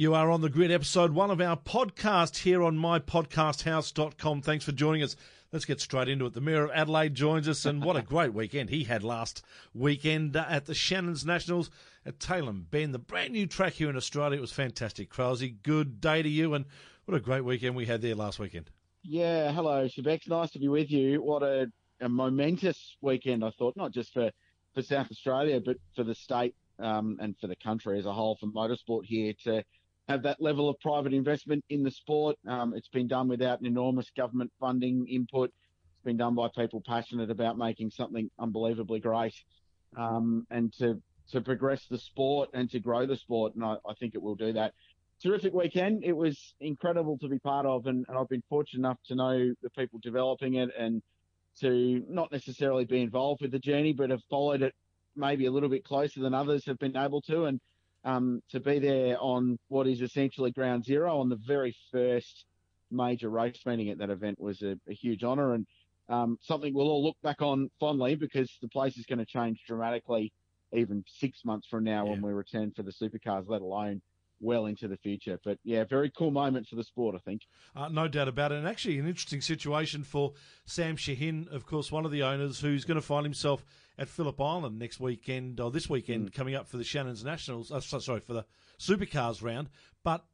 You are on the grid, episode one of our podcast here on mypodcasthouse.com. Thanks for joining us. Let's get straight into it. The Mayor of Adelaide joins us, and what a great weekend he had last weekend at the Shannon's Nationals at Tailem Bend, the brand new track here in Australia. It was fantastic. Crowsey, good day to you, and what a great weekend we had there last weekend. Yeah, hello, Shebex. Nice to be with you. What a, a momentous weekend, I thought, not just for, for South Australia, but for the state um, and for the country as a whole, for motorsport here to have that level of private investment in the sport. Um, it's been done without an enormous government funding input. It's been done by people passionate about making something unbelievably great, um, and to to progress the sport and to grow the sport. And I, I, think it will do that. Terrific weekend. It was incredible to be part of, and, and I've been fortunate enough to know the people developing it and to not necessarily be involved with the journey, but have followed it maybe a little bit closer than others have been able to. And um, to be there on what is essentially ground zero on the very first major race meeting at that event was a, a huge honour and um, something we'll all look back on fondly because the place is going to change dramatically even six months from now yeah. when we return for the supercars, let alone well into the future. But yeah, very cool moment for the sport, I think. Uh, no doubt about it. And actually, an interesting situation for Sam Shahin, of course, one of the owners who's going to find himself at Phillip Island next weekend, or this weekend, mm. coming up for the Shannon's Nationals. Uh, sorry, for the Supercars round. But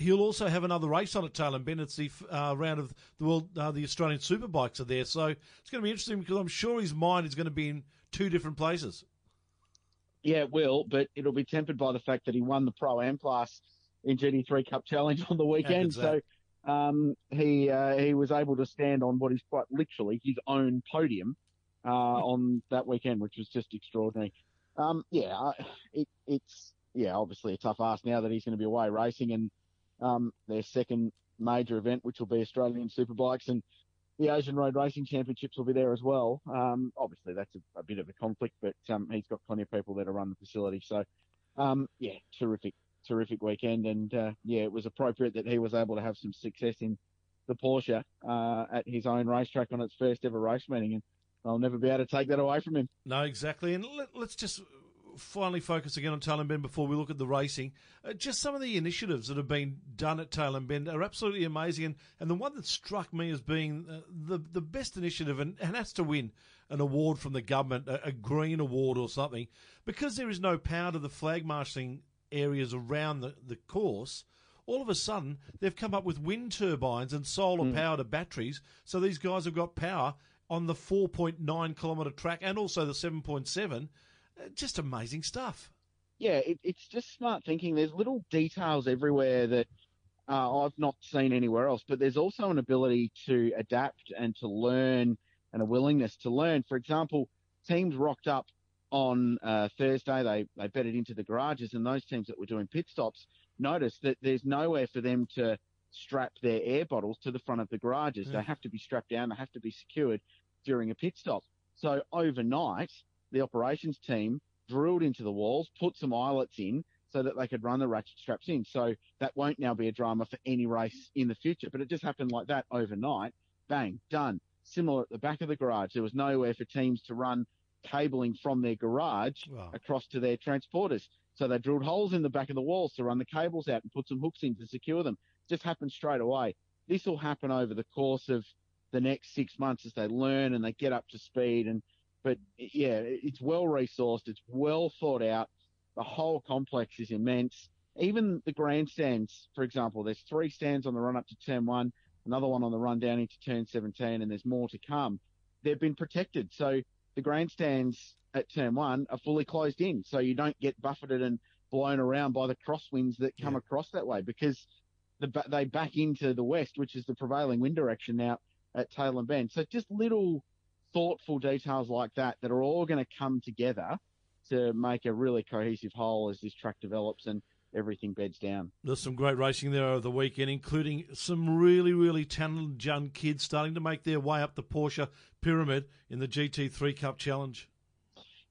he'll also have another race on at Tailem Bend. It's the uh, round of the world, uh, the Australian Superbikes are there. So it's going to be interesting because I'm sure his mind is going to be in two different places. Yeah, it will, but it'll be tempered by the fact that he won the Pro Am class in GT3 Cup Challenge on the weekend. So um, he uh, he was able to stand on what is quite literally his own podium uh, on that weekend, which was just extraordinary. Um, yeah, it, it's yeah obviously a tough ask now that he's going to be away racing and um, their second major event, which will be Australian Superbikes and the Asian Road Racing Championships will be there as well. Um, obviously, that's a, a, bit of a conflict, but um, he's got plenty of people there to run the facility. So, um, yeah, terrific, terrific weekend. And uh, yeah, it was appropriate that he was able to have some success in the Porsche uh, at his own racetrack on its first ever race meeting. And I'll never be able to take that away from him. No, exactly. And let, us just finally focus again on Tailem Bend before we look at the racing. Uh, just some of the initiatives that have been done at Tailem Bend are absolutely amazing. And, and the one that struck me as being uh, the, the best initiative and, and has to win an award from the government, a, a, green award or something, because there is no power to the flag marshalling areas around the, the course. All of a sudden, they've come up with wind turbines and solar mm. power to batteries. So these guys have got power on the 4.9 kilometre track and also the 7.7 uh, just amazing stuff. Yeah, it, it's just smart thinking. There's little details everywhere that uh, I've not seen anywhere else, but there's also an ability to adapt and to learn and a willingness to learn. For example, teams rocked up on uh, Thursday. They they bedded into the garages, and those teams that were doing pit stops noticed that there's nowhere for them to strap their air bottles to the front of the garages. Yeah. They have to be strapped down. They have to be secured during a pit stop. So overnight, the operations team drilled into the walls, put some eyelets in so that they could run the ratchet straps in. So that won't now be a drama for any race in the future. But it just happened like that overnight. Bang, done. Similar at the back of the garage. There was nowhere for teams to run cabling from their garage wow. across to their transporters. So they drilled holes in the back of the walls to run the cables out and put some hooks in to secure them. Just happened straight away. This will happen over the course of the next six months as they learn and they get up to speed and but yeah, it's well resourced. It's well thought out. The whole complex is immense. Even the grandstands, for example, there's three stands on the run up to turn one, another one on the run down into turn 17, and there's more to come. They've been protected. So the grandstands at turn one are fully closed in. So you don't get buffeted and blown around by the crosswinds that come yeah. across that way because the, they back into the west, which is the prevailing wind direction now at Tailem Bend. So just little thoughtful details like that that are all going to come together to make a really cohesive whole as this track develops and everything beds down. There's some great racing there over the weekend, including some really, really talented young kids starting to make their way up the Porsche pyramid in the GT3 Cup Challenge.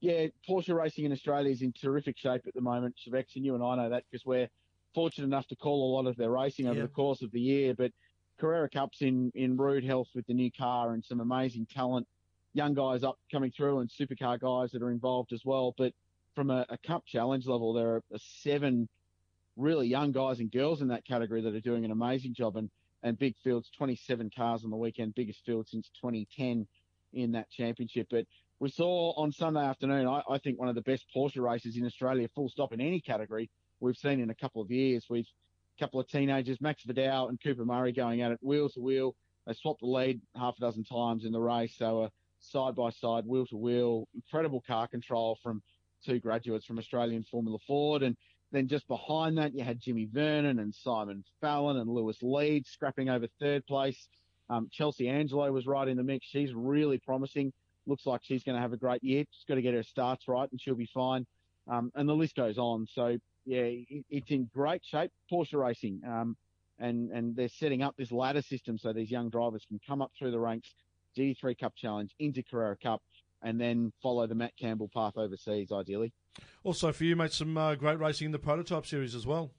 Yeah, Porsche racing in Australia is in terrific shape at the moment, Shevex, and you and I know that because we're fortunate enough to call a lot of their racing over the course of the year. But Carrera Cup's in, in rude health with the new car and some amazing talent young guys up coming through and supercar guys that are involved as well. But from a, a cup challenge level, there are seven really young guys and girls in that category that are doing an amazing job. And, and big fields, 27 cars on the weekend, biggest field since 2010 in that championship. But we saw on Sunday afternoon, I, I think one of the best Porsche races in Australia, full stop in any category we've seen in a couple of years. We've a couple of teenagers, Max Vidau and Cooper Murray going at it wheel to wheel. They swapped the lead half a dozen times in the race. So a side by side, wheel to wheel, incredible car control from two graduates from Australian Formula Ford. And then just behind that, you had Jimmy Vernon and Simon Fallon and Lewis Leeds scrapping over third place. Um, Chelsea Angelo was right in the mix. She's really promising. Looks like she's going to have a great year. She's got to get her starts right and she'll be fine. Um, and the list goes on. So yeah, it, it's in great shape. Porsche Racing. Um, and, and they're setting up this ladder system so these young drivers can come up through the ranks, GT3 Cup Challenge, into Carrera Cup, and then follow the Matt Campbell path overseas, ideally. Also, for you, mate, some uh, great racing in the prototype series as well.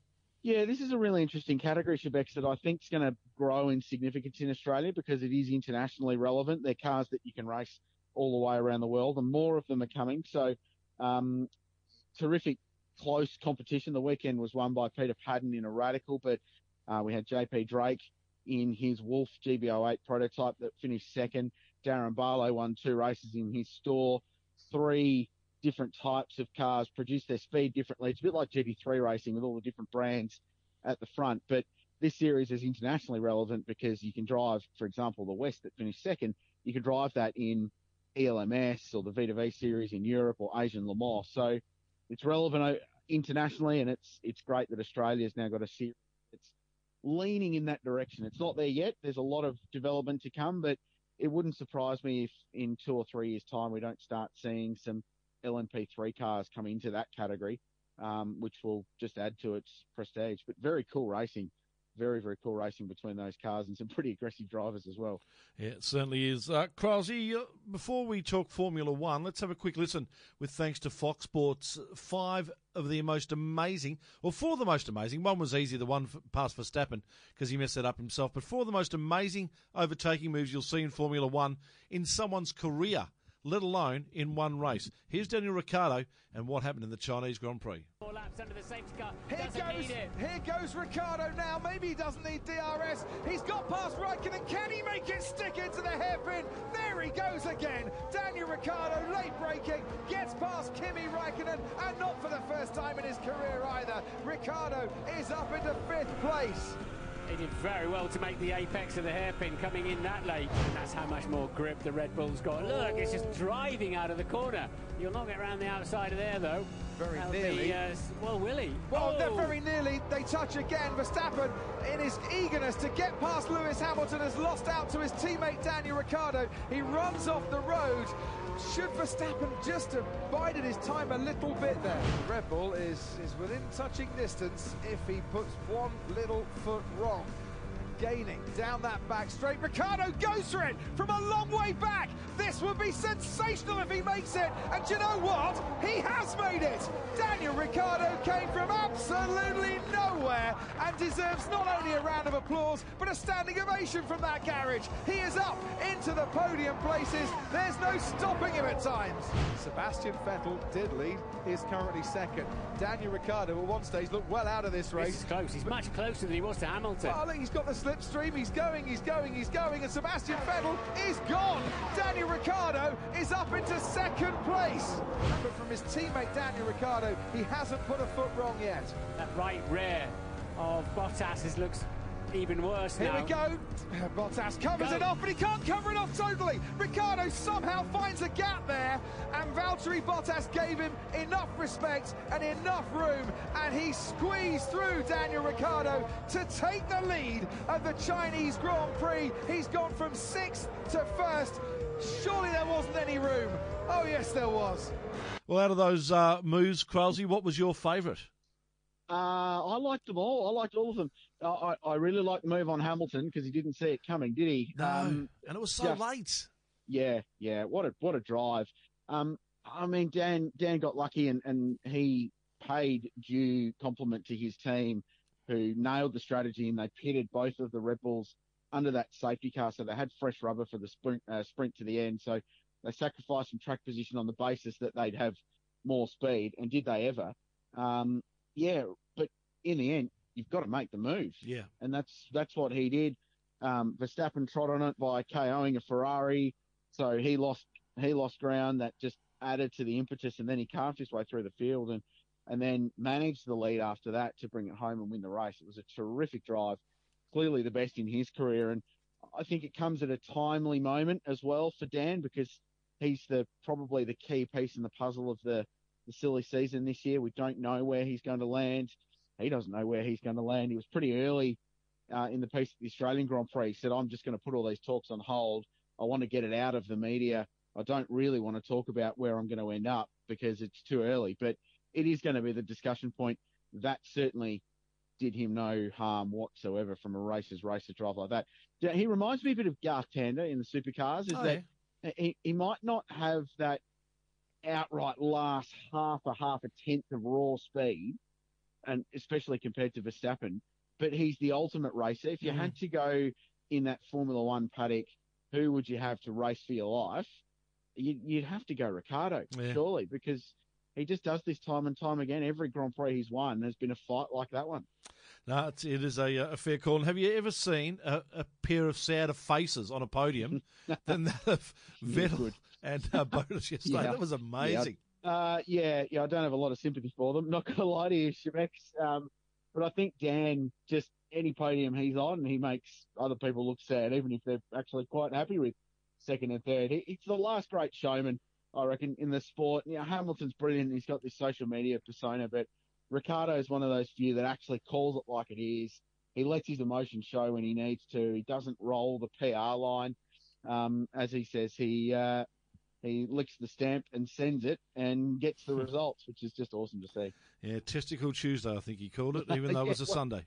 Yeah, this is a really interesting category, Shebex, that I think is going to grow in significance in Australia because it is internationally relevant. They're cars that you can race all the way around the world, and more of them are coming. So, um, terrific close competition. The weekend was won by Peter Padden in a radical, but uh, we had JP Drake in his Wolf GB08 prototype that finished second. Darren Barlow won two races in his store. Three different types of cars produce their speed differently. It's a bit like GT3 racing with all the different brands at the front, but this series is internationally relevant because you can drive, for example, the West that finished second. You can drive that in ELMS or the VdeV series in Europe or Asian Le Mans. So it's relevant uh, internationally, and it's it's great that Australia's now got a series. Leaning in that direction. It's not there yet. There's a lot of development to come, but it wouldn't surprise me if in two or three years' time we don't start seeing some LMP3 cars come into that category, um, which will just add to its prestige. But very cool racing very, very cool racing between those cars and some pretty aggressive drivers as well. Yeah, it certainly is. Uh, Krause, uh, before we talk Formula One, let's have a quick listen with thanks to Fox Sports. Five of the most amazing, or four of the most amazing, one was easy, the one for Verstappen because he messed it up himself, but four of the most amazing overtaking moves you'll see in Formula One in someone's career let alone in one race. Here's Daniel Ricciardo and what happened in the Chinese Grand Prix. Laps under the safety car. Here goes, here goes Ricciardo now. Maybe he doesn't need DRS. He's got past Raikkonen. Can he make it stick into the hairpin? There he goes again. Daniel Ricciardo late braking, gets past Kimi Raikkonen, and not for the first time in his career either. Ricciardo is up into fifth place. Did very well to make the apex of the hairpin coming in that late. That's how much more grip the Red Bull's got. Look, it's just driving out of the corner. You'll not get around the outside of there, though. Very That'll nearly. Be, uh, well, Willie. Well, oh. they're very nearly. They touch again. Verstappen, in his eagerness to get past Lewis Hamilton, has lost out to his teammate Daniel Ricciardo. He runs off the road. Should Verstappen just have bided his time a little bit there? The Red Bull is, is within touching distance if he puts one little foot wrong gaining down that back straight. Ricciardo goes for it from a long way back. This would be sensational if he makes it. And you know what? He has made it. Daniel Ricciardo came from absolutely nowhere and deserves not only a round of applause, but a standing ovation from that garage. He is up into the podium places. There's no stopping him at times. Sebastian Vettel did lead, He is currently second. Daniel Ricciardo at one stage looked well out of this race. This is close. He's much closer than he was to Hamilton. Well, he's got the slipstream. He's going, he's going, he's going, and Sebastian Vettel is gone. Daniel Ricciardo is up into second place. But from his teammate Daniel Ricciardo, he hasn't put a foot wrong yet. That right rear of Bottas looks even worse Here now. we go. Bottas covers go. it off, but he can't cover it off totally. Ricciardo somehow finds a gap there, and Valtteri Bottas gave him enough respect and enough room, and he squeezed through Daniel Ricciardo to take the lead of the Chinese Grand Prix. He's gone from sixth to first. Surely there wasn't any room. Oh, yes, there was. Well, out of those uh, moves, Krause, what was your favourite? Uh, I liked them all. I liked all of them. I, I really liked the move on Hamilton because he didn't see it coming, did he? No, um, and it was so just, late. Yeah, yeah. What a what a drive. Um, I mean, Dan Dan got lucky and, and he paid due compliment to his team who nailed the strategy and they pitted both of the Red Bulls under that safety car, so they had fresh rubber for the sprint uh, sprint to the end. So they sacrificed some track position on the basis that they'd have more speed, and did they ever? Um, yeah, in the end, you've got to make the move. Yeah. And that's that's what he did. Um, Verstappen trod on it by KOing a Ferrari, so he lost he lost ground. That just added to the impetus, and then he carved his way through the field and and then managed the lead after that to bring it home and win the race. It was a terrific drive, clearly the best in his career, and I think it comes at a timely moment as well for Dan because he's the probably the key piece in the puzzle of the the silly season this year. We don't know where he's going to land. He doesn't know where he's going to land. He was pretty early uh, in the piece at the Australian Grand Prix. He said, "I'm just going to put all these talks on hold. I want to get it out of the media. I don't really want to talk about where I'm going to end up because it's too early." But it is going to be the discussion point. That certainly did him no harm whatsoever from a racer's racer drive like that. He reminds me a bit of Garth Tander in the supercars. Is Oh, that he, he might not have that outright last half a half a tenth of raw speed, and especially compared to Verstappen, but he's the ultimate racer. If you Mhm. had to go in that Formula One paddock, who would you have to race for your life? You'd, you'd have to go Ricciardo, Yeah. surely, because he just does this time and time again. Every Grand Prix he's won has been a fight like that one. No, it's, it is a, a fair call. And have you ever seen a, a pair of sadder faces on a podium than that of Vettel and uh, Bottas yesterday? Yeah. That was amazing. Uh, yeah, yeah, I don't have a lot of sympathy for them. Not gonna lie to you, Shemex. Um, but I think Dan, just any podium he's on, he makes other people look sad, even if they're actually quite happy with second and third. He, he's the last great showman, I reckon, in the sport. You know, Hamilton's brilliant. He's got this social media persona, but Ricciardo is one of those few that actually calls it like it is. He lets his emotion show when he needs to. He doesn't roll the PR line. Um, as he says, he, uh, he licks the stamp and sends it and gets the results, which is just awesome to see. Yeah, Testicle Tuesday, I think he called it, even though it was a Yeah, Sunday.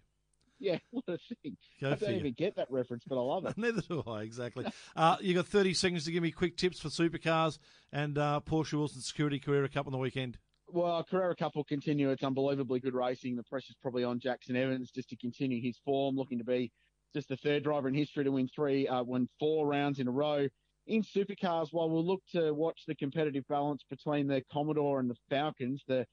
Yeah, what a thing. Go I don't even get that reference, but I love it. Neither do I, exactly. Uh, you got 30 seconds to give me quick tips for supercars and uh, Porsche Wilson Security Carrera Cup on the weekend. Well, Carrera Cup will continue. It's unbelievably good racing. The pressure's probably on Jackson Evans just to continue his form, looking to be just the third driver in history to win three, uh, win four rounds in a row. In supercars, while we'll look to watch the competitive balance between the Commodore and the Falcons, the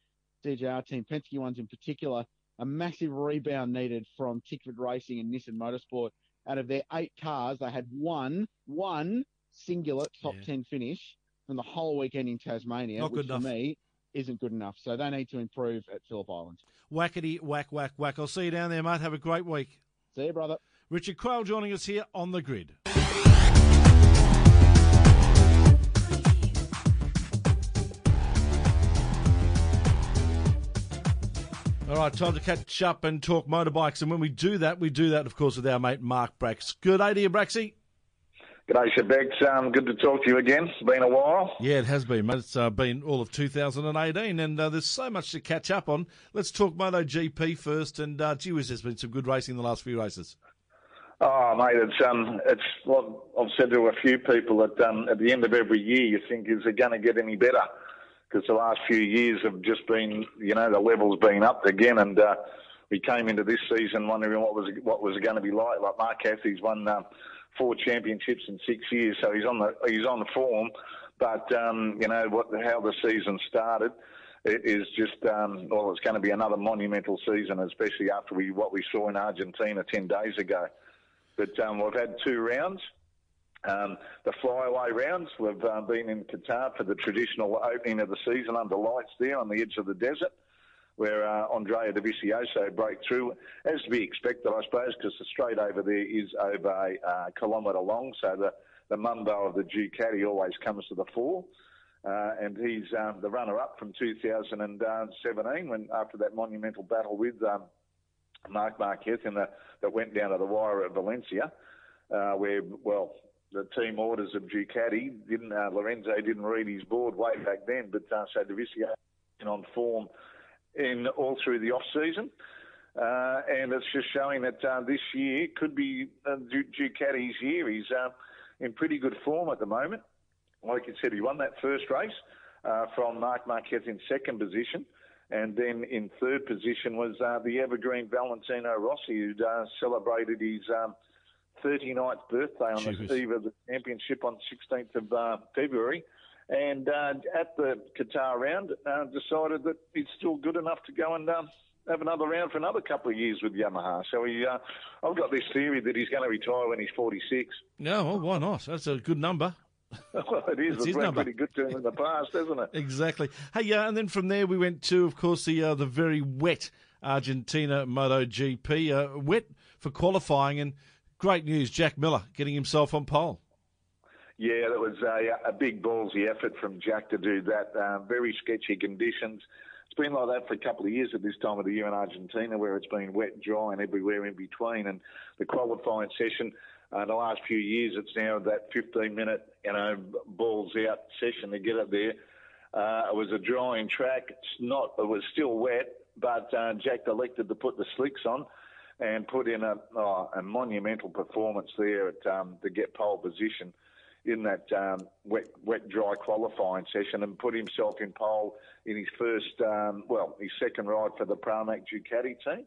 DJR team Penske ones in particular, a massive rebound needed from Tickford Racing and Nissan Motorsport. Out of their eight cars, they had one, one singular top Yeah. 10 finish from the whole weekend in Tasmania, Not which good for me isn't good enough. So they need to improve at Phillip Island. Whackety, whack, whack, whack. I'll see you down there, mate. Have a great week. See you, brother. Richard Craill joining us here on the grid. All right, time to catch up and talk motorbikes. And when we do that, we do that, of course, with our mate Mark Bracks. Good day to you, Braxy. G'day, Shebex. Um, good to talk to you again. It's been a while. Yeah, it has been, mate. It's uh, been all of 2018, and uh, there's so much to catch up on. Let's talk MotoGP first. And uh, gee whiz, there's been some good racing in the last few races. Oh, mate, it's um, it's what I've said to a few people that um, at the end of every year, you think is it going to get any better? Because the last few years have just been, you know, the level's been upped again, and uh, we came into this season wondering what was what was going to be like. Like Mark Cathy's won um, four championships in six years, so he's on the he's on the form. But um, you know what, how the season started. It is just um, well, it's going to be another monumental season, especially after we what we saw in Argentina ten days ago. But um, we've had two rounds. Um, the flyaway rounds, we've uh, been in Qatar for the traditional opening of the season under lights there on the edge of the desert, where uh, Andrea Dovizioso broke through, as to be expected, I suppose, because the straight over there is over a uh, kilometre long, so the, the Mundo of the Ducati always comes to the fore. Uh, and he's um, the runner-up from 2017 when after that monumental battle with um, Marc Marquez in the, that went down to the wire at Valencia, uh, where well the team orders of Ducati didn't uh, Lorenzo didn't read his board way back then, but uh, so Dovizioso on form in all through the off season. Uh, and it's just showing that uh, this year could be uh, Ducati's year. He's uh, in pretty good form at the moment. Like you said, he won that first race uh, from Marc Marquez in second position. And then in third position was uh, the evergreen Valentino Rossi, who celebrated his um, 39th birthday on Jeez. the eve of the championship on 16th of uh, February. And uh, at the Qatar round, uh, decided that he's still good enough to go and um, have another round for another couple of years with Yamaha. So he, uh, I've got this theory that he's going to retire when he's 46. No, well, why not? That's a good number. well, it is. It's It's been pretty good to him in the past, hasn't it? Exactly. Hey, yeah, and then from there we went to, of course, the uh, the very wet Argentina MotoGP. Uh, wet for qualifying, and great news: Jack Miller getting himself on pole. Yeah, that was a, a big ballsy effort from Jack to do that. Uh, very sketchy conditions. It's been like that for a couple of years at this time of the year in Argentina, where it's been wet, and dry, and everywhere in between. And the qualifying session, uh, the last few years, it's now that 15-minute, you know, balls out session to get it there. Uh, it was a drying track. It's not. It was still wet, but uh, Jack elected to put the slicks on and put in a, oh, a monumental performance there at, um, to get pole position in that um, wet, wet, dry qualifying session and put himself in pole in his first, um, well, his second ride for the Pramac Ducati team.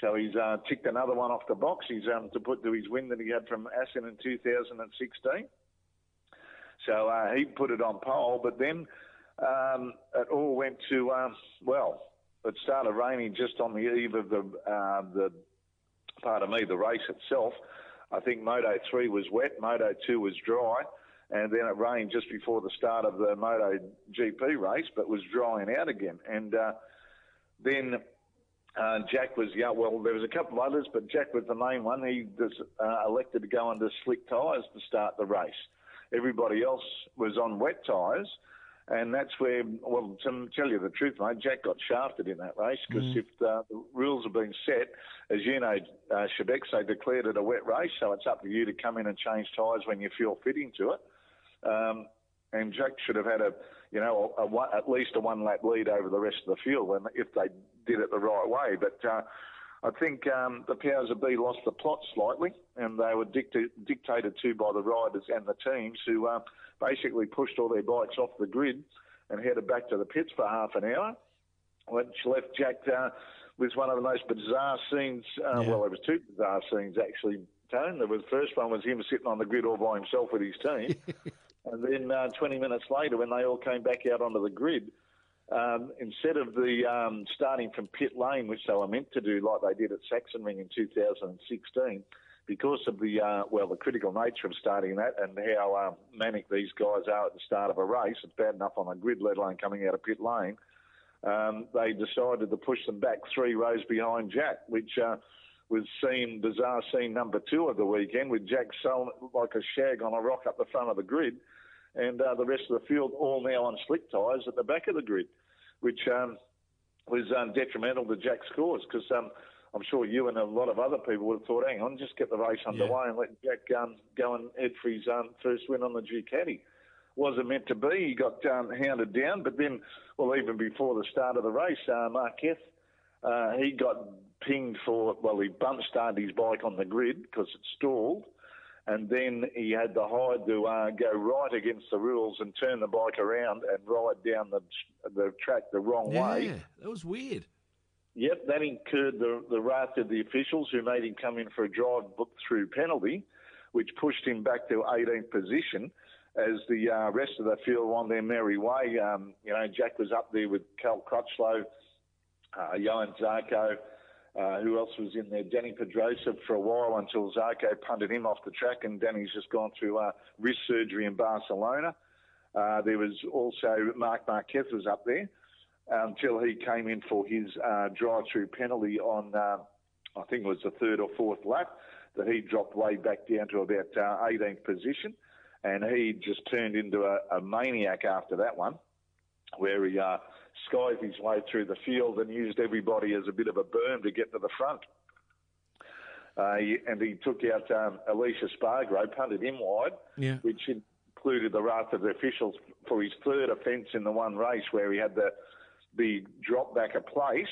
So he's uh, ticked another one off the box. He's um, to put to his win that he had from Assen in 2016. So uh, he put it on pole, but then um, it all went to um, well. It started raining just on the eve of the uh, the pardon me the race itself. I think Moto 3 was wet, Moto 2 was dry, and then it rained just before the start of the Moto GP race, but was drying out again. And uh, then uh, Jack was, yeah, well, there was a couple of others, but Jack was the main one. He was uh, elected to go under slick tyres to start the race. Everybody else was on wet tyres. And that's where, well, to tell you the truth, mate, Jack got shafted in that race because if uh, the rules have been set, as you know, uh, Shebexo declared it a wet race, so it's up to you to come in and change tyres when you feel fitting to it. Um, and Jack should have had a, you know, a, a, at least a one lap lead over the rest of the field when, if they did it the right way. But uh, I think um, the powers of B lost the plot slightly, and they were dicta- dictated to by the riders and the teams who uh, basically pushed all their bikes off the grid and headed back to the pits for half an hour, which left Jack uh, with one of the most bizarre scenes. Uh, Yeah. Well, there was two bizarre scenes actually. Tone. The first one was him sitting on the grid all by himself with his team, and then uh, 20 minutes later, when they all came back out onto the grid, um, instead of the um, starting from pit lane, which they were meant to do like they did at Sachsenring in 2016, because of the uh, well, the critical nature of starting that and how um, manic these guys are at the start of a race, it's bad enough on a grid, let alone coming out of pit lane. Um, they decided to push them back three rows behind Jack, which uh, was scene bizarre scene number two of the weekend, with Jack selling like a shag on a rock up the front of the grid and uh, the rest of the field all now on slick tyres at the back of the grid, which um, was um, detrimental to Jack's scores because um, I'm sure you and a lot of other people would have thought, hang on, just get the race underway and let Jack um, go and head for his um, first win on the Ducati. Wasn't meant to be. He got um, hounded down, but then, well, even before the start of the race, uh, Marquez, uh, he got pinged for, well, he bump started his bike on the grid because it stalled and then he had the hide to uh, go right against the rules and turn the bike around and ride down the the track the wrong way. Yeah, that was weird. Yep, that incurred the, the wrath of the officials who made him come in for a drive book through penalty, which pushed him back to 18th position as the uh, rest of the field were on their merry way. Um, you know, Jack was up there with Cal Crutchlow, uh, Johan Zarco, uh, who else was in there? Dani Pedrosa for a while until Zarco punted him off the track, and Dani's just gone through uh, wrist surgery in Barcelona. Uh, there was also Marc Marquez was up there until he came in for his uh, drive-through penalty on, uh, I think it was the third or fourth lap, that he dropped way back down to about uh, 18th position, and he just turned into a, a maniac after that one, where he uh, skived his way through the field and used everybody as a bit of a berm to get to the front. Uh, he- and he took out um, Aleix Espargaro, punted him wide, Yeah. which included the wrath of the officials for his third offence in the one race where he had the the dropped back a place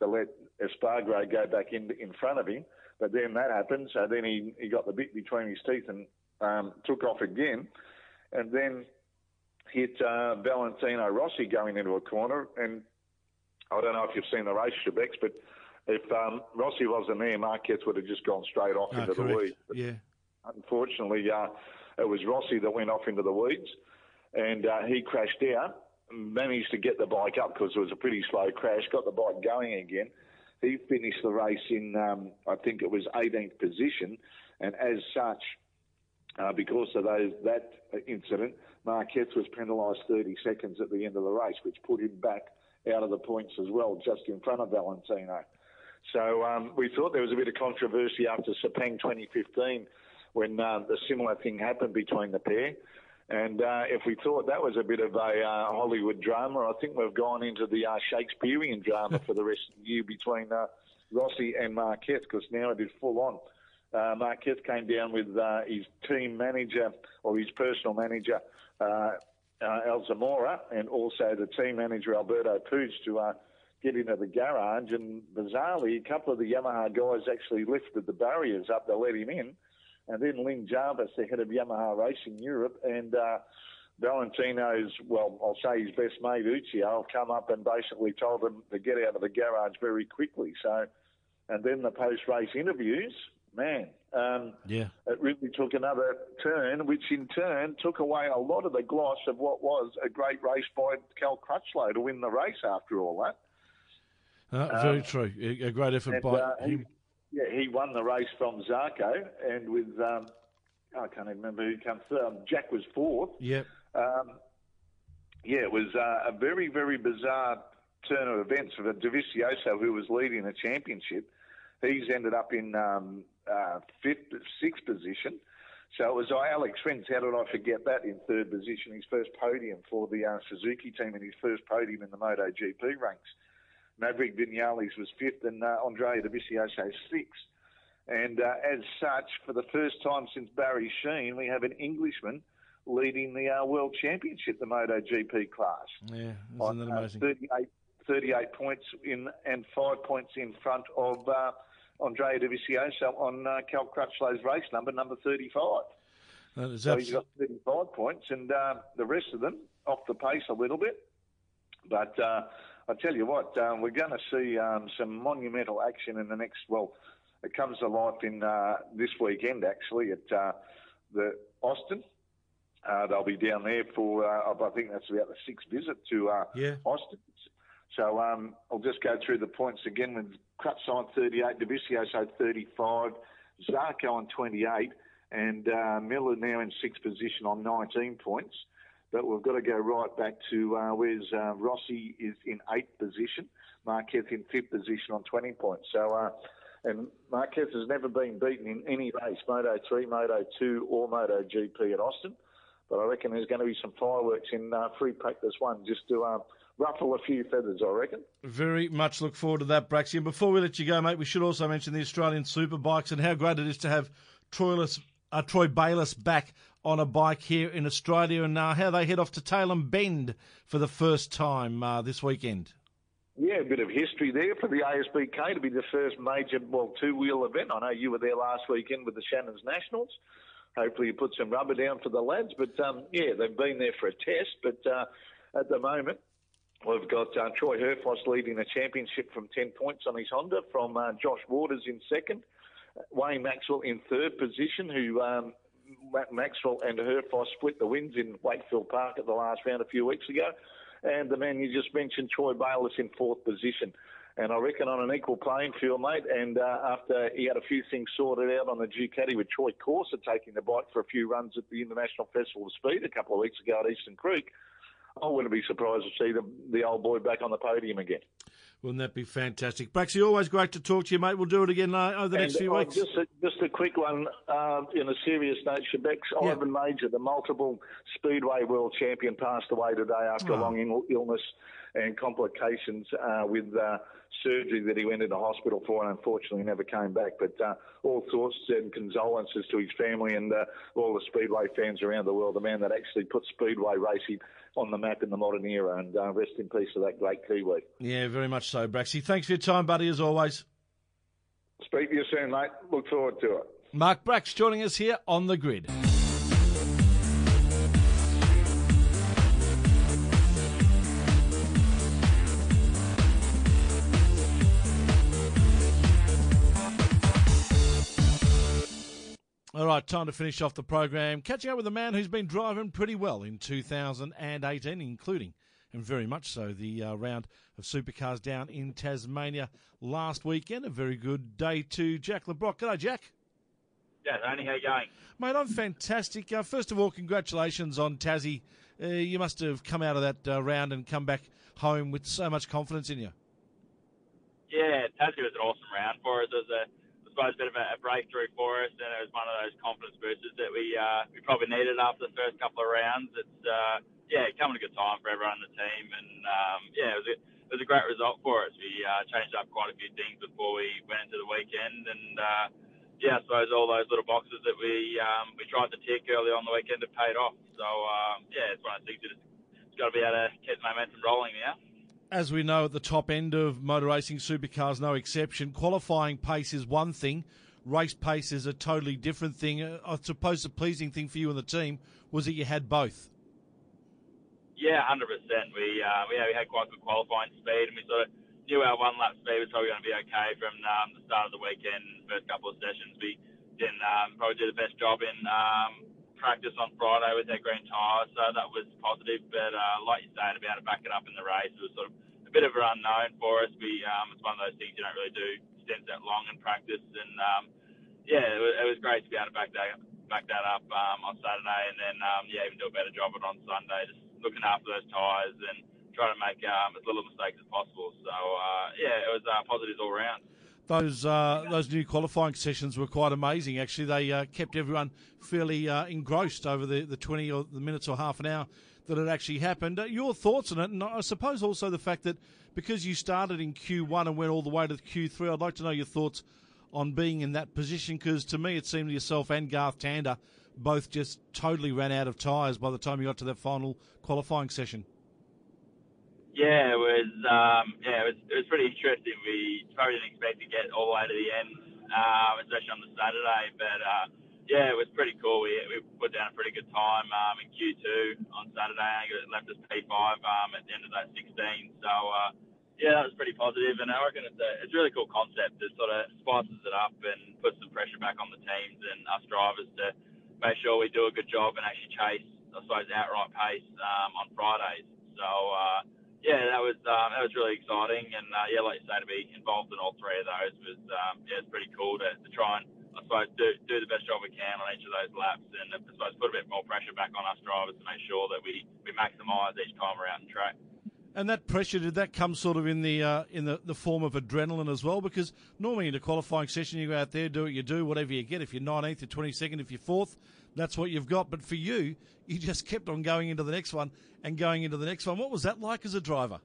to let Espargaro go back in in front of him. But then that happened, so then he, he got the bit between his teeth and um, took off again, and then hit uh, Valentino Rossi going into a corner. And I don't know if you've seen the race, Shebex, but if um, Rossi wasn't there, Marquez would have just gone straight off Ah, into the correct. weeds. Yeah. Unfortunately, uh, it was Rossi that went off into the weeds, and uh, he crashed out. Managed to get the bike up because it was a pretty slow crash. Got the bike going again, he finished the race in, um, I think it was 18th position, and as such, uh, because of those that incident, Marquez was penalised 30 seconds at the end of the race, which put him back out of the points as well, just in front of Valentino. So um, we thought there was a bit of controversy after Sepang 2015 when uh, the similar thing happened between the pair. And uh, if we thought that was a bit of a uh, Hollywood drama, I think we've gone into the uh, Shakespearean drama for the rest of the year between uh, Rossi and Marquez, because now it is full on. Uh, Marquez came down with uh, his team manager or his personal manager, uh, Alzamora, and also the team manager, Alberto Puig, to get into the garage. And bizarrely, a couple of the Yamaha guys actually lifted the barriers up to let him in. And then Lin Jarvis, the head of Yamaha Racing Europe, and uh, Valentino's, well, I'll say his best mate, Uccio, come up and basically told him to get out of the garage very quickly. So, and then the post-race interviews, man, um, Yeah. it really took another turn, which in turn took away a lot of the gloss of what was a great race by Cal Crutchlow to win the race after all that. Uh, very true. A, great effort And, by uh, him. Yeah, he won the race from Zarco, and with um, I can't even remember who comes third. Um, Jack was fourth. Yep. Um, yeah, it was uh, a very, very bizarre turn of events for Dovizioso, who was leading the championship. He's ended up in um, uh, fifth, sixth position. So it was Alex Rins, how did I forget that, in third position, his first podium for the uh, Suzuki team and his first podium in the MotoGP ranks. Maverick Vinales was fifth and uh, Andrea Dovizioso sixth. And uh, as such, for the first time since Barry Sheen, we have an Englishman leading the uh, World Championship, the MotoGP class. Yeah, on, isn't that uh, amazing? 38, 38 points in and five points in front of uh, Andrea Dovizioso on uh, Cal Crutchlow's race number, number 35. That is So abs- he's got 35 points, and uh, the rest of them off the pace a little bit. But uh, I tell you what, um, we're going to see um, some monumental action in the next. Well, it comes to life in uh, this weekend actually at uh, the Austin. Uh, they'll be down there for uh, I think that's about the sixth visit to uh, Yeah. Austin. So um, I'll just go through the points again with Crutch on 38, Dovizioso 35, Zarco on 28, and uh, Miller now in sixth position on 19 points. But we've got to go right back to uh, where's uh, Rossi is in eighth position, Marquez in fifth position on 20 points. So, uh, and Marquez has never been beaten in any race, Moto 3, Moto 2, or Moto GP at Austin. But I reckon there's going to be some fireworks in uh, free practice one just to uh, ruffle a few feathers, I reckon. Very much look forward to that, Braxy. And before we let you go, mate, we should also mention the Australian Superbikes and how great it is to have Troilus, uh, Troy Bayliss back on a bike here in Australia and uh, how they head off to Tailem Bend for the first time uh, this weekend. Yeah, a bit of history there for the ASBK to be the first major, well, two-wheel event. I know you were there last weekend with the Shannon's Nationals. Hopefully you put some rubber down for the lads. But, um, yeah, they've been there for a test. But uh, at the moment, we've got uh, Troy Herfoss leading the championship from 10 points on his Honda, from uh, Josh Waters in second, Wayne Maxwell in third position, who um, Maxwell and Herfoss split the wins in Wakefield Park at the last round a few weeks ago. And the man you just mentioned, Troy Bayliss, in fourth position. And I reckon on an equal playing field, mate. And uh, after he had a few things sorted out on the Ducati with Troy Corser taking the bike for a few runs at the International Festival of Speed a couple of weeks ago at Eastern Creek, I wouldn't be surprised to see the, the old boy back on the podium again. Wouldn't that be fantastic? Braxy, always great to talk to you, mate. We'll do it again uh, over the next few oh, weeks. Just a, just a quick one uh, in a serious note. Shebex Yeah. Ivan Mauger, the multiple Speedway world champion, passed away today after Oh. a long illness and complications uh, with uh, surgery that he went into hospital for and unfortunately never came back. But uh, all thoughts and condolences to his family and uh, all the Speedway fans around the world. The man that actually put Speedway racing on the map in the modern era. And uh, rest in peace to that great Kiwi. Yeah, very much so, Braxy. Thanks for your time, buddy, as always. Speak to you soon, mate. Look forward to it. Mark Bracks joining us here on the grid. Right, time to finish off the program. Catching up with a man who's been driving pretty well in 2018, including and very much so, the uh, round of supercars down in Tasmania last weekend. A very good day to Jack Le Brocq. G'day, Jack. Yeah, Tony, how you going? Mate, I'm fantastic. Uh, first of all, congratulations on Tassie. Uh, you must have come out of that uh, round and come back home with so much confidence in you. Yeah, Tassie was an awesome round for us. It was a, suppose, a bit of a, a breakthrough for us, and it was one of those confidence boosters that we uh, we probably needed after the first couple of rounds. It's uh, yeah, coming a good time for everyone in the team, and um, yeah, it was a, it was a great result for us. We uh, changed up quite a few things before we went into the weekend, and uh, yeah, I suppose all those little boxes that we um, we tried to tick early on the weekend have paid off. So um, yeah, it's one of those things that it's got to be able to keep the momentum rolling now as we know, at the top end of motor racing, supercars no exception. Qualifying pace is one thing, race pace is a totally different thing. Uh, I suppose the pleasing thing for you and the team was that you had both. Yeah, hundred percent. We uh, we, we had quite good qualifying speed, and we sort of knew our one lap speed was probably going to be okay from um, the start of the weekend. First couple of sessions, we didn't um, probably do the best job in um, practice on Friday with their green tyres, so that was positive. But uh, like you say, to be able to back it up in the race, it was sort of a bit of an unknown for us. We um, it's one of those things you don't really do stints that long in practice, and um, yeah, it was, it was great to be able to back that back that up um, on Saturday, and then um, yeah, even do a better job of it on Sunday, just looking after those tyres and trying to make um, as little mistakes as possible. So uh, yeah, it was uh, positives all round those uh, those new qualifying sessions were quite amazing. Actually, they uh, kept everyone fairly uh, engrossed over the, the twenty or the minutes or half an hour that it actually happened. Uh, your thoughts on it, and I suppose also the fact that because you started in Q one and went all the way to Q three, I'd like to know your thoughts on being in that position because to me it seemed yourself and Garth Tander both just totally ran out of tyres by the time you got to that final qualifying session. Yeah, it was um, yeah, it was, it was pretty interesting. We probably didn't expect to get all the way to the end, um, especially on the Saturday. But uh, yeah, it was pretty cool. We, we put down a pretty good time um, in Q2 on Saturday. I think it left us P5 um, at the end of that 16. So uh, yeah, that was pretty positive, and I reckon it's a it's a really cool concept. It sort of spices it up and puts some pressure back on the teams and us drivers to make sure we do a good job and actually chase, I suppose, outright pace um, on Fridays. So. Uh, yeah, that was um, that was really exciting, and uh, yeah, like you say, to be involved in all three of those was um, yeah, it's pretty cool to, to try and I suppose do do the best job we can on each of those laps, and I suppose put a bit more pressure back on us drivers to make sure that we we maximise each time we're out in track. And that pressure did that come sort of in the uh, in the, the form of adrenaline as well? Because normally in a qualifying session you go out there, do what you do, whatever you get. If you're 19th, you're 22nd, if you're fourth, that's what you've got. But for you, you just kept on going into the next one and going into the next one. What was that like as a driver?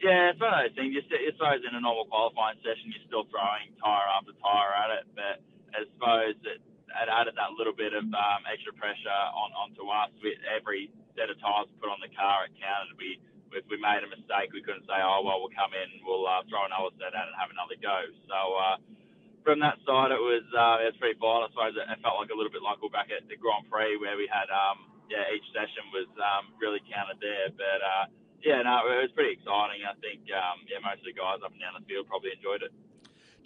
Yeah, it's one of those things. You suppose in a normal qualifying session, you're still throwing tyre after tyre at it, but I suppose it, it added that little bit of um, extra pressure on onto us. With every set of tyres put on the car, it counted. We if we made a mistake, we couldn't say, oh well, we'll come in, we'll uh, throw another set it and have another go. So. Uh, from that side, it was uh, it was pretty fine. I suppose it, felt like a little bit like we're back at the Grand Prix where we had um, yeah each session was um, really counted there. But uh, yeah, no, it was pretty exciting. I think um, yeah most of the guys up and down the field probably enjoyed it.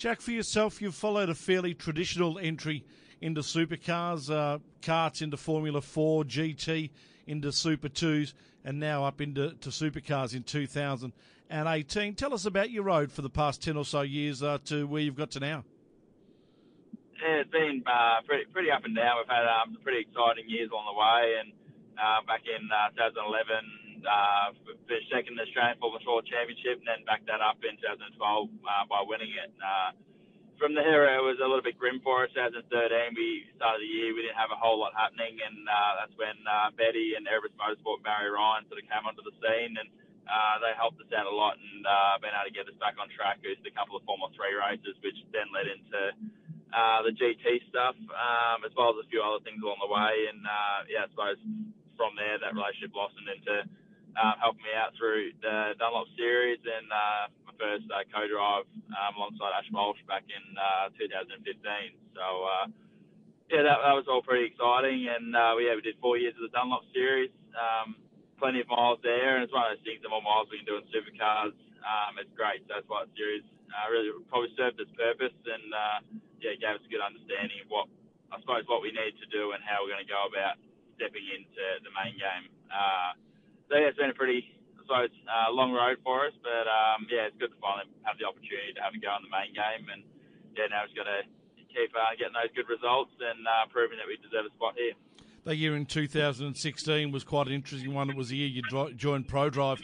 Jack, for yourself, you've followed a fairly traditional entry into supercars, uh, karts into Formula Four, GT into Super Twos, and now up into to supercars in 2018. Tell us about your road for the past 10 or so years uh, to where you've got to now. Yeah, it's been uh, pretty pretty up and down. We've had um, pretty exciting years along the way, and uh, back in uh, 2011, uh, finished second the Australian Formula 4 Championship, and then backed that up in 2012 uh, by winning it. Uh, from there, it was a little bit grim for us. 2013, we started the year, we didn't have a whole lot happening, and uh, that's when uh, Betty and Everest Motorsport, Barry Ryan, sort of came onto the scene, and uh, they helped us out a lot and uh, been able to get us back on track. We a couple of Formula 3 races, which then led into uh, the GT stuff, um, as well as a few other things along the way. And uh, yeah, I suppose from there that relationship blossomed into uh, helping me out through the Dunlop series and uh, my first uh, co-drive um, alongside Ash Walsh back in uh, 2015. So uh, yeah, that, that was all pretty exciting. And uh, yeah, we did four years of the Dunlop series. Um, plenty of miles there, and it's one of those things. The more miles we can do in supercars, um, it's great. So that's why the series uh, really probably served its purpose. And yeah, gave us a good understanding of what I suppose what we need to do and how we're going to go about stepping into the main game. So yeah, it's been a pretty, I suppose, uh, long road for us. But um, yeah, it's good to finally have the opportunity to have a go in the main game, and yeah, now we've got to keep uh, getting those good results and uh, proving that we deserve a spot here. That year in 2016 was quite an interesting one. It was the year you joined ProDrive.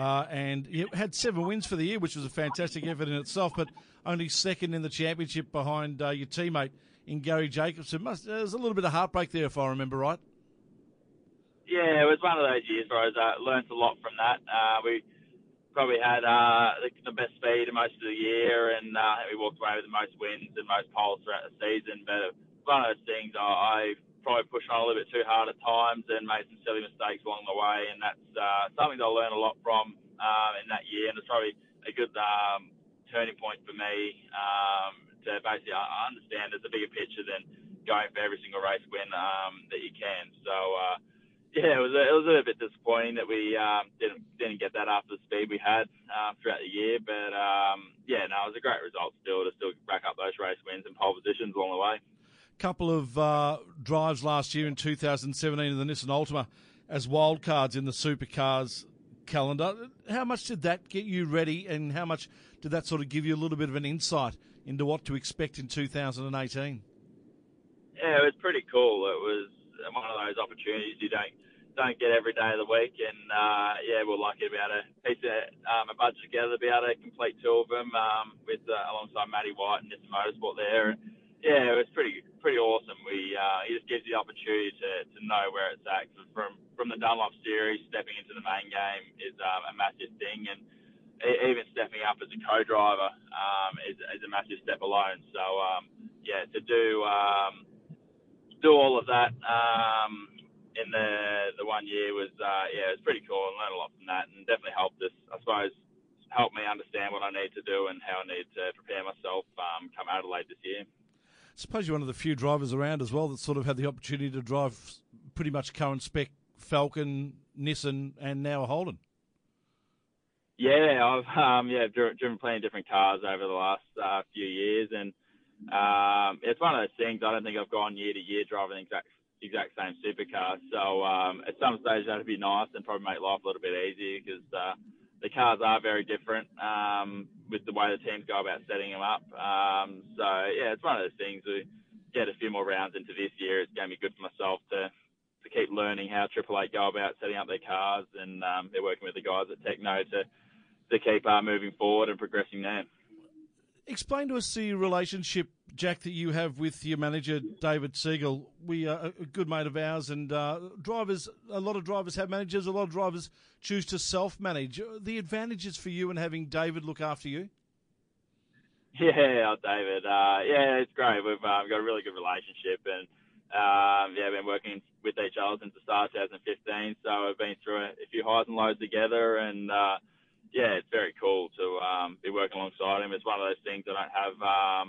Uh, and you had seven wins for the year, which was a fantastic effort in itself, but only second in the championship behind uh, your teammate in Garry Jacobson. Must, there's a little bit of heartbreak there, if I remember right. Yeah, it was one of those years where I uh, learned a lot from that. Uh, we probably had uh, the, the, best speed most of the year, and uh, we walked away with the most wins and most poles throughout the season. But one of those things, I, I probably pushed on a little bit too hard at times and made some silly mistakes along the way, and that's uh, something that I learned a lot from uh, in that year, and it's probably a good um, turning point for me um, to basically understand there's a bigger picture than going for every single race win um, that you can. So. Uh, yeah, it was a, it was a bit disappointing that we um, didn't didn't get that after the speed we had uh, throughout the year. But um, yeah, no, it was a great result still to still rack up those race wins and pole positions along the way. Couple of uh, drives last year in 2017 in the Nissan Altima as wildcards in the supercars calendar. How much did that get you ready, and how much did that sort of give you a little bit of an insight into what to expect in 2018? Yeah, it was pretty cool. It was one of those opportunities you don't don't get every day of the week. And uh, yeah, we're lucky to be able to piece a, um, a budget together, to be able to complete two of them um, with uh, alongside Matty White and Nissan Motorsport there. And, yeah, it was pretty pretty awesome. We uh, it just gives you the opportunity to, to know where it's at. From from the Dunlop series, stepping into the main game is um, a massive thing, and even stepping up as a co-driver um, is, is a massive step alone. So um, yeah, to do um, do all of that um, in the the one year was uh, yeah, it was pretty cool and learned a lot from that, and definitely helped us, I suppose, helped me understand what I need to do and how I need to prepare myself um, come Adelaide this year. I suppose you're one of the few drivers around as well that sort of had the opportunity to drive pretty much current spec Falcon, Nissan, and now a Holden. Yeah, I've um, yeah driven plenty of different cars over the last uh, few years, and um, it's one of those things. I don't think I've gone year to year driving the exact exact same supercar. So um, at some stage that'd be nice and probably make life a little bit easier because uh, the cars are very different um, with the way the teams go about setting them up. Um, so yeah, it's one of those things. We get a few more rounds into this year. It's going to be good for myself to to keep learning how Triple Eight go about setting up their cars, and um, they're working with the guys at Tekno to to keep uh, moving forward and progressing there. Explain to us the relationship, Jack, that you have with your manager, David Siegel. We are a good mate of ours, and uh, drivers, a lot of drivers have managers, a lot of drivers choose to self manage. The advantages for you in having David look after you? Yeah, oh, David. Uh, yeah, it's great. We've uh, got a really good relationship, and um, yeah, been working with each other since the start of 2015. So we've been through a, few highs and lows together, and uh, yeah, it's very cool to um, be working alongside him. It's one of those things I don't have. Um,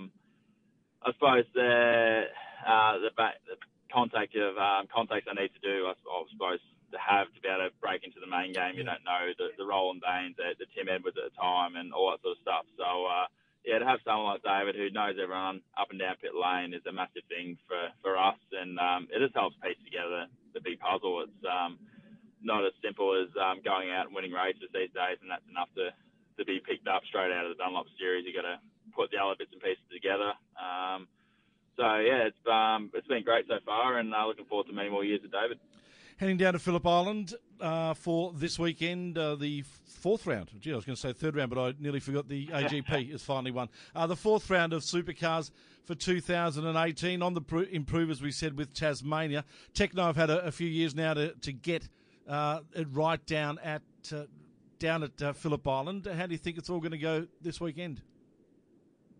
I suppose the uh, the, back, the contact of um, contacts I need to do. I, I suppose to have to be able to break into the main game. You don't know the, the Roland Danes, the, the Tim Edwards at the time, and all that sort of stuff. So uh, yeah, to have someone like David who knows everyone up and down pit lane is a massive thing for for us, and um, it just helps piece together the big puzzle. It's um, not as simple as um, going out and winning races these days, and that's enough to, to be picked up straight out of the Dunlop series. You've got to put the other bits and pieces together. Um, so yeah, it's um, it's been great so far, and uh, looking forward to many more years with David. Heading down to Phillip Island uh, for this weekend, uh, the fourth round. Gee, I was going to say third round, but I nearly forgot the AGP is finally won. Uh, the fourth round of supercars for 2018 on the improve, as we said, with Tasmania. Tekno have had a, a few years now to, to get right down at uh, down at uh, Phillip Island. How do you think it's all going to go this weekend?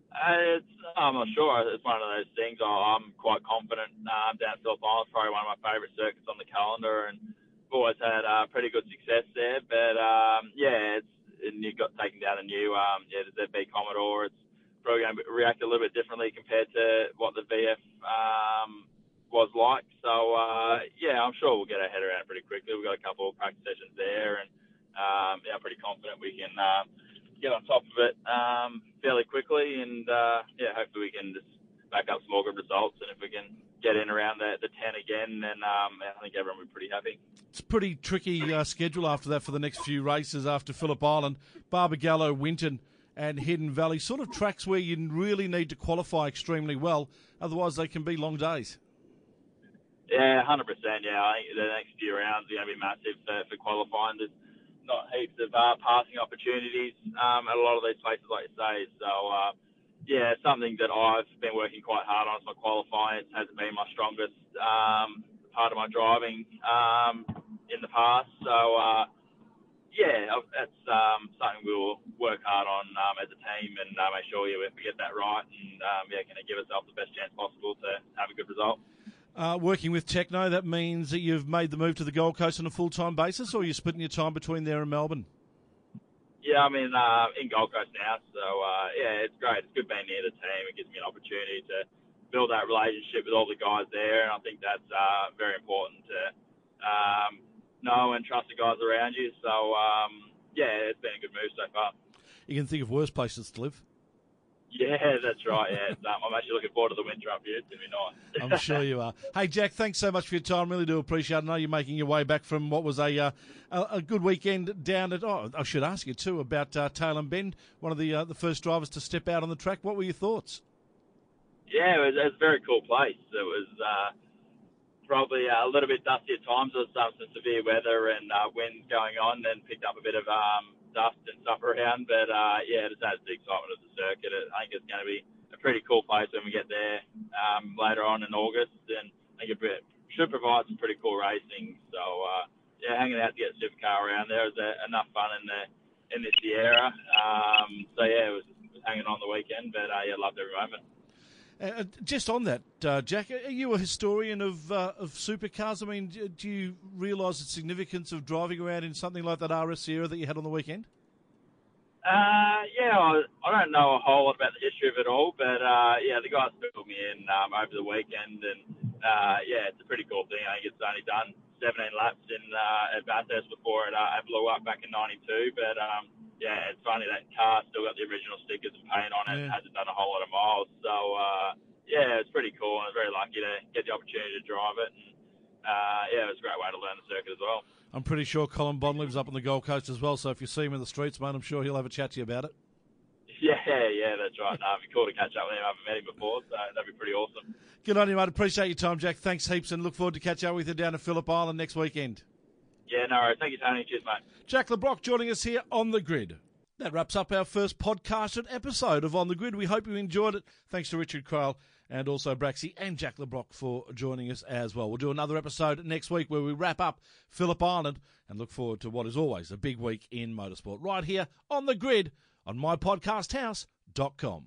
Uh, I'm not sure. It's one of those things. I'm quite confident um, down at Phillip Island. Probably one of my favourite circuits on the calendar, and I've always had uh, pretty good success there. But um, yeah, it's and you got taken down a new um, yeah the ZB Commodore. It's probably going to react a little bit differently compared to what the VF um, was like. So uh, yeah, I'm sure we'll get our head around pretty quickly. We've got a couple of practice sessions there, and um, yeah, I'm pretty confident we can uh, get on top of it um, fairly quickly, and uh, yeah, hopefully we can just back up some more good results. And if we can get in around the, the 10 again, then um, I think everyone will be pretty happy. It's a pretty tricky uh, schedule after that for the next few races after Phillip Island, Barbagallo, Winton, and Hidden Valley. Sort of tracks where you really need to qualify extremely well, otherwise, they can be long days. Yeah, 100%. Yeah, I think the next few rounds are going to be massive for, for qualifying. There's not heaps of uh, passing opportunities um, at a lot of these places, like you say. So, uh, yeah, something that I've been working quite hard on. It's my qualifying. It hasn't been my strongest um, part of my driving um, in the past. So, uh, yeah, that's um, something we'll work hard on um, as a team and uh, make sure yeah, we get that right and um, yeah, going to give ourselves the best chance possible to have a good result. Uh, working with Tekno, that means that you've made the move to the Gold Coast on a full time basis, or you're you splitting your time between there and Melbourne? Yeah, I'm in uh, in Gold Coast now, so uh, yeah, it's great. It's good being near the team. It gives me an opportunity to build that relationship with all the guys there, and I think that's uh, very important to um, know and trust the guys around you. So um, yeah, it's been a good move so far. You can think of worse places to live. Yeah, that's right. Yeah, I'm actually looking forward to the winter up here. It's gonna be nice. I'm sure you are. Hey, Jack, thanks so much for your time. Really do appreciate it. I know you're making your way back from what was a uh, a, good weekend down at. Oh, I should ask you too about uh, Tailem Bend, one of the uh, the first drivers to step out on the track. What were your thoughts? Yeah, it was, it was a very cool place. It was uh, probably a little bit dusty at times. There was some, severe weather and uh, wind going on, and picked up a bit of um, dust and stuff around. But uh, yeah, it just adds the excitement of the circuit. I think it's going to be a pretty cool place when we get there um, later on in August, and I think it should provide some pretty cool racing. So uh, yeah, hanging out to get supercar around there was uh, enough fun in the in the Sierra. Um, so yeah, it was hanging on the weekend, but uh, yeah, loved every moment. Uh, just on that, uh, Jack, are you a historian of uh, of supercars? I mean, do you realise the significance of driving around in something like that RS Sierra that you had on the weekend? Uh, yeah, I, I don't know a whole lot about the history of it all, but uh, yeah, the guys filled me in um, over the weekend, and uh, yeah, it's a pretty cool thing. I think it's only done 17 laps in uh, at Bathurst before it, uh, it blew up back in '92, but um, yeah, it's funny that car still got the original stickers and paint on it. Yeah. Hasn't done a whole lot of miles, so uh, yeah, it's pretty cool. And I was very lucky to get the opportunity to drive it. And uh, yeah, it was a great way to learn the circuit as well. I'm pretty sure Colin Bond lives up on the Gold Coast as well. So if you see him in the streets, mate, I'm sure he'll have a chat to you about it. Yeah, yeah, that's right. No, it'd be cool to catch up with him. I haven't met him before, so that'd be pretty awesome. Good on you, mate. Appreciate your time, Jack. Thanks heaps, and look forward to catch up with you down at Phillip Island next weekend. Yeah, no worries. Thank you, Tony. Cheers, mate. Jack Le Brocq joining us here on the grid. That wraps up our first podcasted episode of On the Grid. We hope you enjoyed it. Thanks to Richard Craill and also Braxy and Jack Le Brocq for joining us as well. We'll do another episode next week where we wrap up Phillip Island and look forward to what is always a big week in motorsport right here on the grid on mypodcasthouse.com.